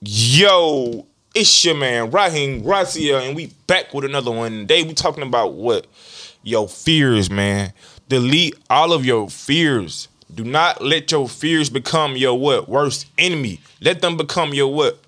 Yo, it's your man Raheem Gracia, and we back with another one. Today we talking about what your fears, man. Delete all of your fears. Do not let your fears become your what worst enemy. Let them become your what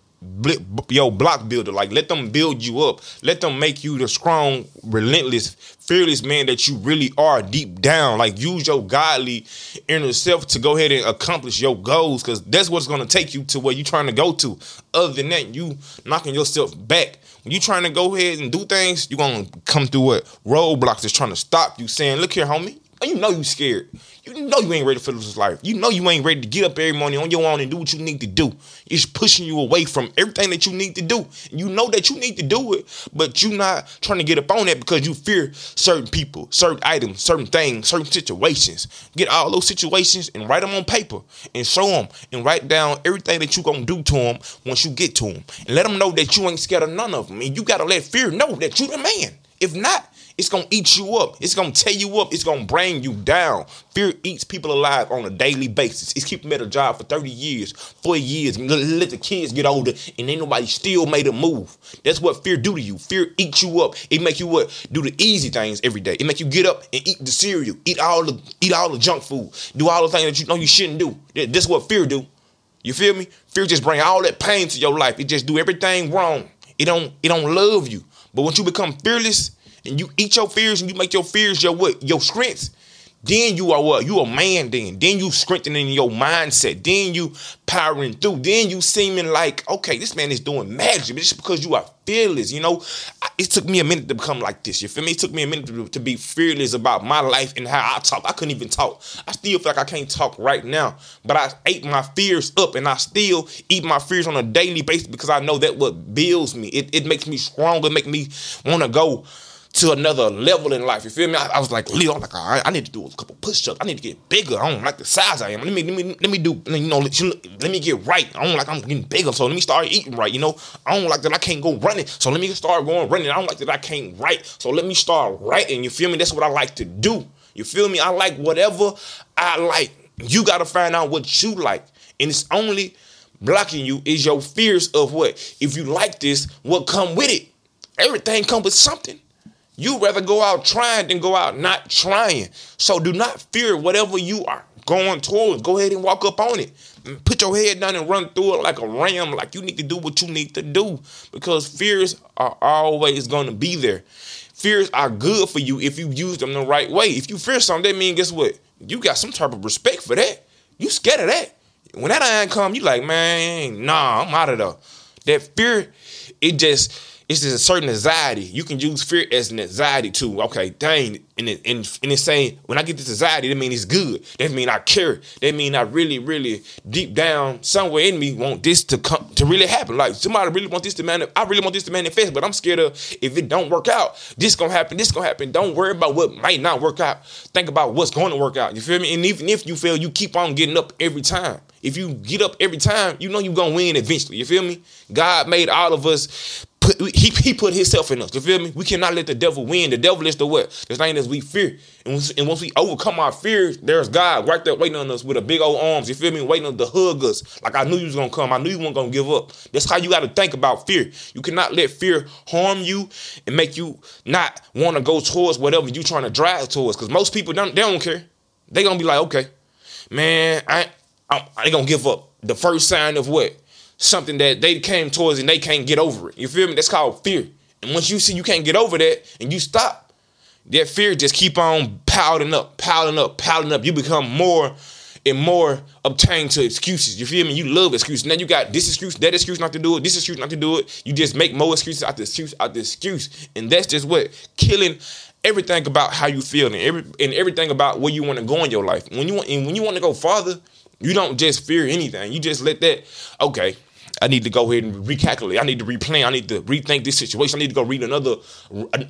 your block builder. Like let them build you up. Let them make you the strong, relentless, fearless man that you really are deep down. Like use your godly inner self to go ahead and accomplish your goals, because that's what's gonna take you to where you're trying to go to. Other than that, you knocking yourself back. When you're trying to go ahead and do things, you're gonna come through what roadblocks is trying to stop you, saying, "Look here, homie." You know you scared. You know you ain't ready for this life. You know you ain't ready to get up every morning on your own and do what you need to do. It's pushing you away from everything that you need to do. You know that you need to do it, but you're not trying to get up on that because you fear certain people, certain items, certain things, certain situations. Get all those situations and write them on paper and show them and write down everything that you gonna do to them once you get to them and let them know that you ain't scared of none of them. And you gotta let fear know that you the man. If not, it's gonna eat you up. It's gonna tear you up. It's gonna bring you down. Fear eats people alive on a daily basis. It's keeping them at a job for 30 years, 40 years, let the kids get older, and ain't nobody still made a move. That's what fear do to you. Fear eats you up. It make you what? Do the easy things every day. It make you get up and eat the cereal, eat all the eat all the junk food, do all the things that you know you shouldn't do. That's what fear do. You feel me? Fear just bring all that pain to your life. It just do everything wrong. It don't it don't love you. But once you become fearless, and you eat your fears and you make your fears your what? Your strengths. Then you are what? You a man then. Then you strengthening your mindset. Then you powering through. Then you seeming like, okay, this man is doing magic. Just because you are fearless, you know, it took me a minute to become like this. You feel me? It took me a minute to, to be fearless about my life and how I talk. I couldn't even talk. I still feel like I can't talk right now. But I ate my fears up and I still eat my fears on a daily basis because I know that what builds me. It, it makes me stronger, make me want to go to another level in life. You feel me? I, I was like, Leo, I'm like, all right, I need to do a couple push-ups. I need to get bigger. I don't like the size I am. Let me, let me, let me do, you know, let, me get right. I don't like I'm getting bigger, so let me start eating right. You know, I don't like that I can't go running, so let me start going running. I don't like that I can't write, so let me start writing. You feel me? That's what I like to do. You feel me? I like whatever I like. You got to find out what you like, and it's only blocking you is your fears of what. If you like this, what come with it? Everything come with something. You rather go out trying than go out not trying. So do not fear whatever you are going towards. Go ahead and walk up on it. Mm, put your head down and run through it like a ram, like you need to do what you need to do. Because fears are always going to be there. Fears are good for you if you use them the right way. If you fear something, that means guess what? You got some type of respect for that. You scared of that. When that iron come, you like, man, nah, I'm out of there. That fear, it just it's just a certain anxiety. You can use fear as an anxiety too. Okay, dang, and and, and it's saying when I get this anxiety, that means it's good. That mean I care. That mean I really, really deep down somewhere in me want this to come to really happen. Like somebody really want this to manifest. I really want this to manifest, but I'm scared of if it don't work out, this gonna happen. This gonna happen. Don't worry about what might not work out. Think about what's going to work out. You feel me? And even if you fail, you keep on getting up every time. If you get up every time, you know you're gonna win eventually. You feel me? God made all of us put he, he put himself in us. You feel me? We cannot let the devil win. The devil is the what? The thing that we fear. And once, and once we overcome our fears, there's God right there waiting on us with a big old arms. You feel me? Waiting on to hug us. Like I knew you was gonna come. I knew you weren't gonna give up. That's how you gotta think about fear. You cannot let fear harm you and make you not want to go towards whatever you're trying to drive towards. Because most people don't they don't care. They gonna be like, okay, man, I I, I gonna give up. The first sign of what? Something that they came towards and they can't get over it. You feel me? That's called fear. And once you see you can't get over that and you stop, that fear just keep on piling up, piling up, piling up. You become more and more obtained to excuses. You feel me? You love excuses. Now you got this excuse, that excuse not to do it, this excuse not to do it. You just make more excuses out the excuse, out the excuse. And that's just what killing everything about how you feel and every and everything about where you want to go in your life. When you want and when you want to go farther, you don't just fear anything. You just let that, okay, I need to go ahead and recalculate. I need to replan. I need to rethink this situation. I need to go read another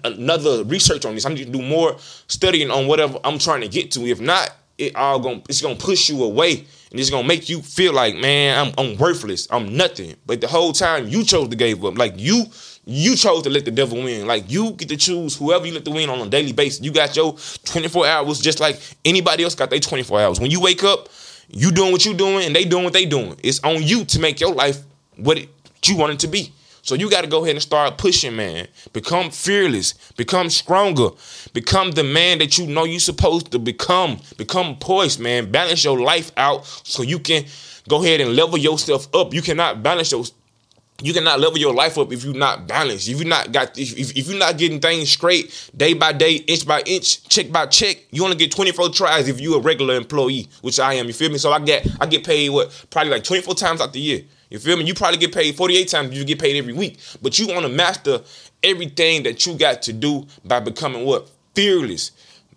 another research on this. I need to do more studying on whatever I'm trying to get to. If not, it all gonna it's gonna push you away and it's gonna make you feel like, man, I'm, I'm worthless. I'm nothing. But the whole time you chose to give up. Like you you chose to let the devil win. Like you get to choose whoever you let the win on a daily basis. You got your 24 hours just like anybody else got their 24 hours. When you wake up, you doing what you doing and they doing what they doing. It's on you to make your life what it you want it to be. So you got to go ahead and start pushing, man. Become fearless. Become stronger. Become the man that you know you're supposed to become. Become poised, man. Balance your life out so you can go ahead and level yourself up. You cannot balance your you cannot level your life up if you're not balanced. If you're not got if, if you're not getting things straight day by day, inch by inch, check by check, you only get 24 tries if you're a regular employee, which I am. You feel me? So I get I get paid what probably like 24 times out the year. You feel me? You probably get paid 48 times you get paid every week. But you want to master everything that you got to do by becoming what? Fearless.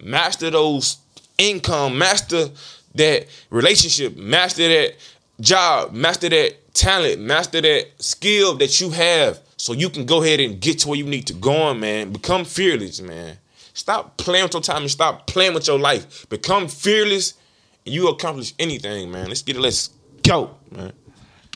Master those income, master that relationship, master that job, master that talent, master that skill that you have so you can go ahead and get to where you need to go on, man. Become fearless, man. Stop playing with your time and stop playing with your life. Become fearless and you accomplish anything, man. Let's get it. Let's go, man.